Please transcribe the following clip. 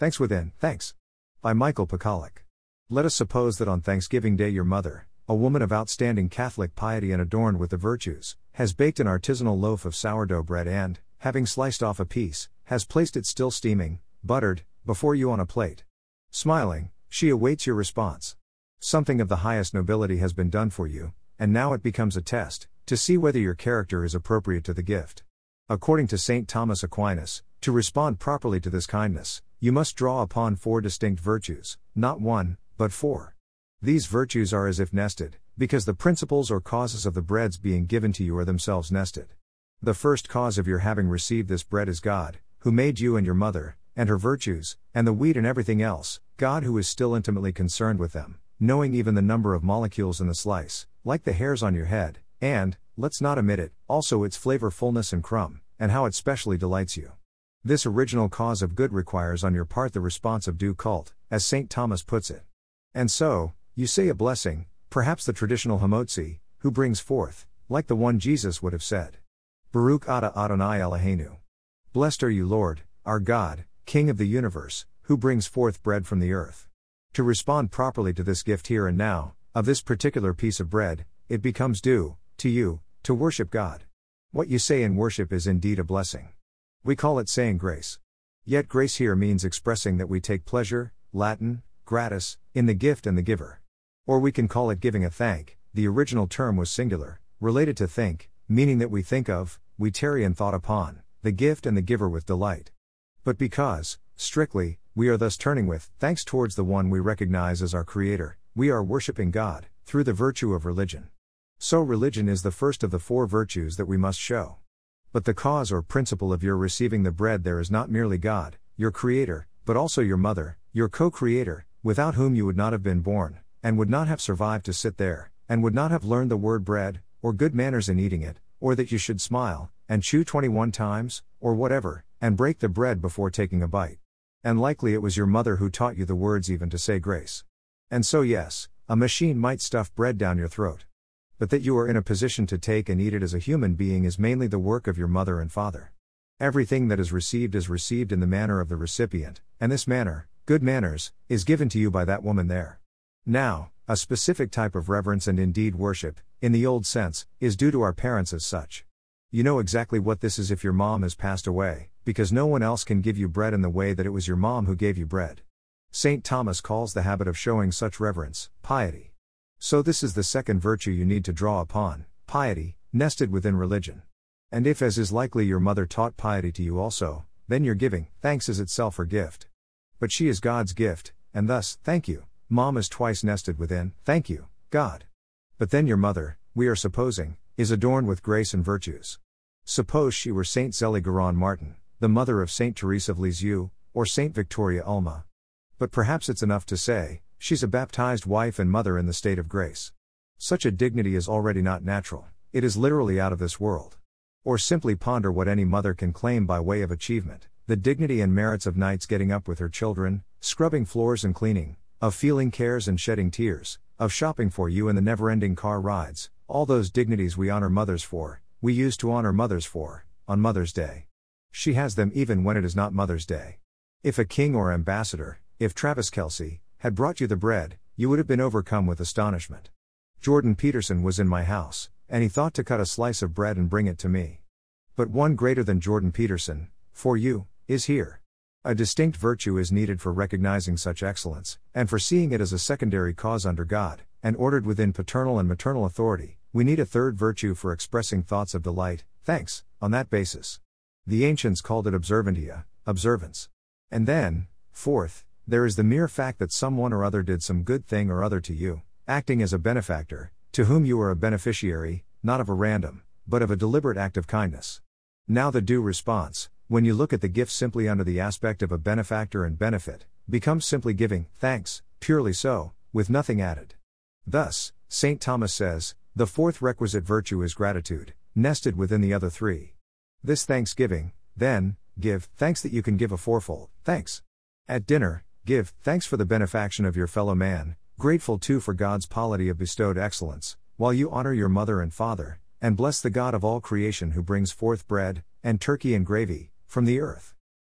Thanks Within, Thanks. By Michael Pakaluk. Let us suppose that on Thanksgiving Day your mother, a woman of outstanding Catholic piety and adorned with the virtues, has baked an artisanal loaf of sourdough bread and, having sliced off a piece, has placed it still steaming, buttered, before you on a plate. Smiling, she awaits your response. Something of the highest nobility has been done for you, and now it becomes a test, to see whether your character is appropriate to the gift. According to St. Thomas Aquinas, to respond properly to this kindness, you must draw upon four distinct virtues, not one, but four. These virtues are as if nested, because the principles or causes of the breads being given to you are themselves nested. The first cause of your having received this bread is God, who made you and your mother, and her virtues, and the wheat and everything else, God who is still intimately concerned with them, knowing even the number of molecules in the slice, like the hairs on your head, and, let's not omit it, also its flavor fullness and crumb, and how it specially delights you. This original cause of good requires on your part the response of due cult, as St. Thomas puts it. And so, you say a blessing, perhaps the traditional Hamotzi, who brings forth, like the one Jesus would have said. Baruch Ata Adonai Eloheinu. Blessed are you, Lord, our God, King of the universe, who brings forth bread from the earth. To respond properly to this gift here and now, of this particular piece of bread, it becomes due, to you, to worship God. What you say in worship is indeed a blessing. We call it saying grace. Yet grace here means expressing that we take pleasure, Latin, gratis, in the gift and the giver. Or we can call it giving a thank, the original term was singular, related to think, meaning that we think of, we tarry in thought upon, the gift and the giver with delight. But because, strictly, we are thus turning with thanks towards the one we recognize as our Creator, we are worshipping God, through the virtue of religion. So, religion is the first of the four virtues that we must show. But the cause or principle of your receiving the bread there is not merely God, your Creator, but also your mother, your co creator, without whom you would not have been born, and would not have survived to sit there, and would not have learned the word bread, or good manners in eating it, or that you should smile, and chew 21 times, or whatever, and break the bread before taking a bite. And likely it was your mother who taught you the words even to say grace. And so, yes, a machine might stuff bread down your throat. But that you are in a position to take and eat it as a human being is mainly the work of your mother and father. Everything that is received is received in the manner of the recipient, and this manner, good manners, is given to you by that woman there. Now, a specific type of reverence and indeed worship, in the old sense, is due to our parents as such. You know exactly what this is if your mom has passed away, because no one else can give you bread in the way that it was your mom who gave you bread. St. Thomas calls the habit of showing such reverence, piety. So, this is the second virtue you need to draw upon piety, nested within religion. And if, as is likely, your mother taught piety to you also, then your giving, thanks is itself her gift. But she is God's gift, and thus, thank you. Mom is twice nested within, thank you, God. But then your mother, we are supposing, is adorned with grace and virtues. Suppose she were Saint Zélie Guérin Martin, the mother of Saint Therese of Lisieux, or Saint Victoria Ulma. But perhaps it's enough to say, she's a baptized wife and mother in the state of grace. Such a dignity is already not natural, it is literally out of this world. Or simply ponder what any mother can claim by way of achievement the dignity and merits of nights getting up with her children, scrubbing floors and cleaning, of feeling cares and shedding tears, of shopping for you and the never ending car rides, all those dignities we honor mothers for, we used to honor mothers for, on Mother's Day. She has them even when it is not Mother's Day. If a king or ambassador, if Travis Kelce, had brought you the bread, you would have been overcome with astonishment. Jordan Peterson was in my house, and he thought to cut a slice of bread and bring it to me. But one greater than Jordan Peterson, for you, is here. A distinct virtue is needed for recognizing such excellence, and for seeing it as a secondary cause under God, and ordered within paternal and maternal authority. We need a third virtue for expressing thoughts of delight, thanks, on that basis. The ancients called it observantia, observance. And then, fourth, there is the mere fact that someone or other did some good thing or other to you, acting as a benefactor, to whom you are a beneficiary, not of a random, but of a deliberate act of kindness. Now the due response, when you look at the gift simply under the aspect of a benefactor and benefit, becomes simply giving, thanks, purely so, with nothing added. Thus, St. Thomas says, the fourth requisite virtue is gratitude, nested within the other three. This thanksgiving, then, give thanks that you can give a fourfold, thanks. At dinner, give thanks for the benefaction of your fellow man, grateful too for God's polity of bestowed excellence, while you honor your mother and father, and bless the God of all creation who brings forth bread, and turkey and gravy, from the earth.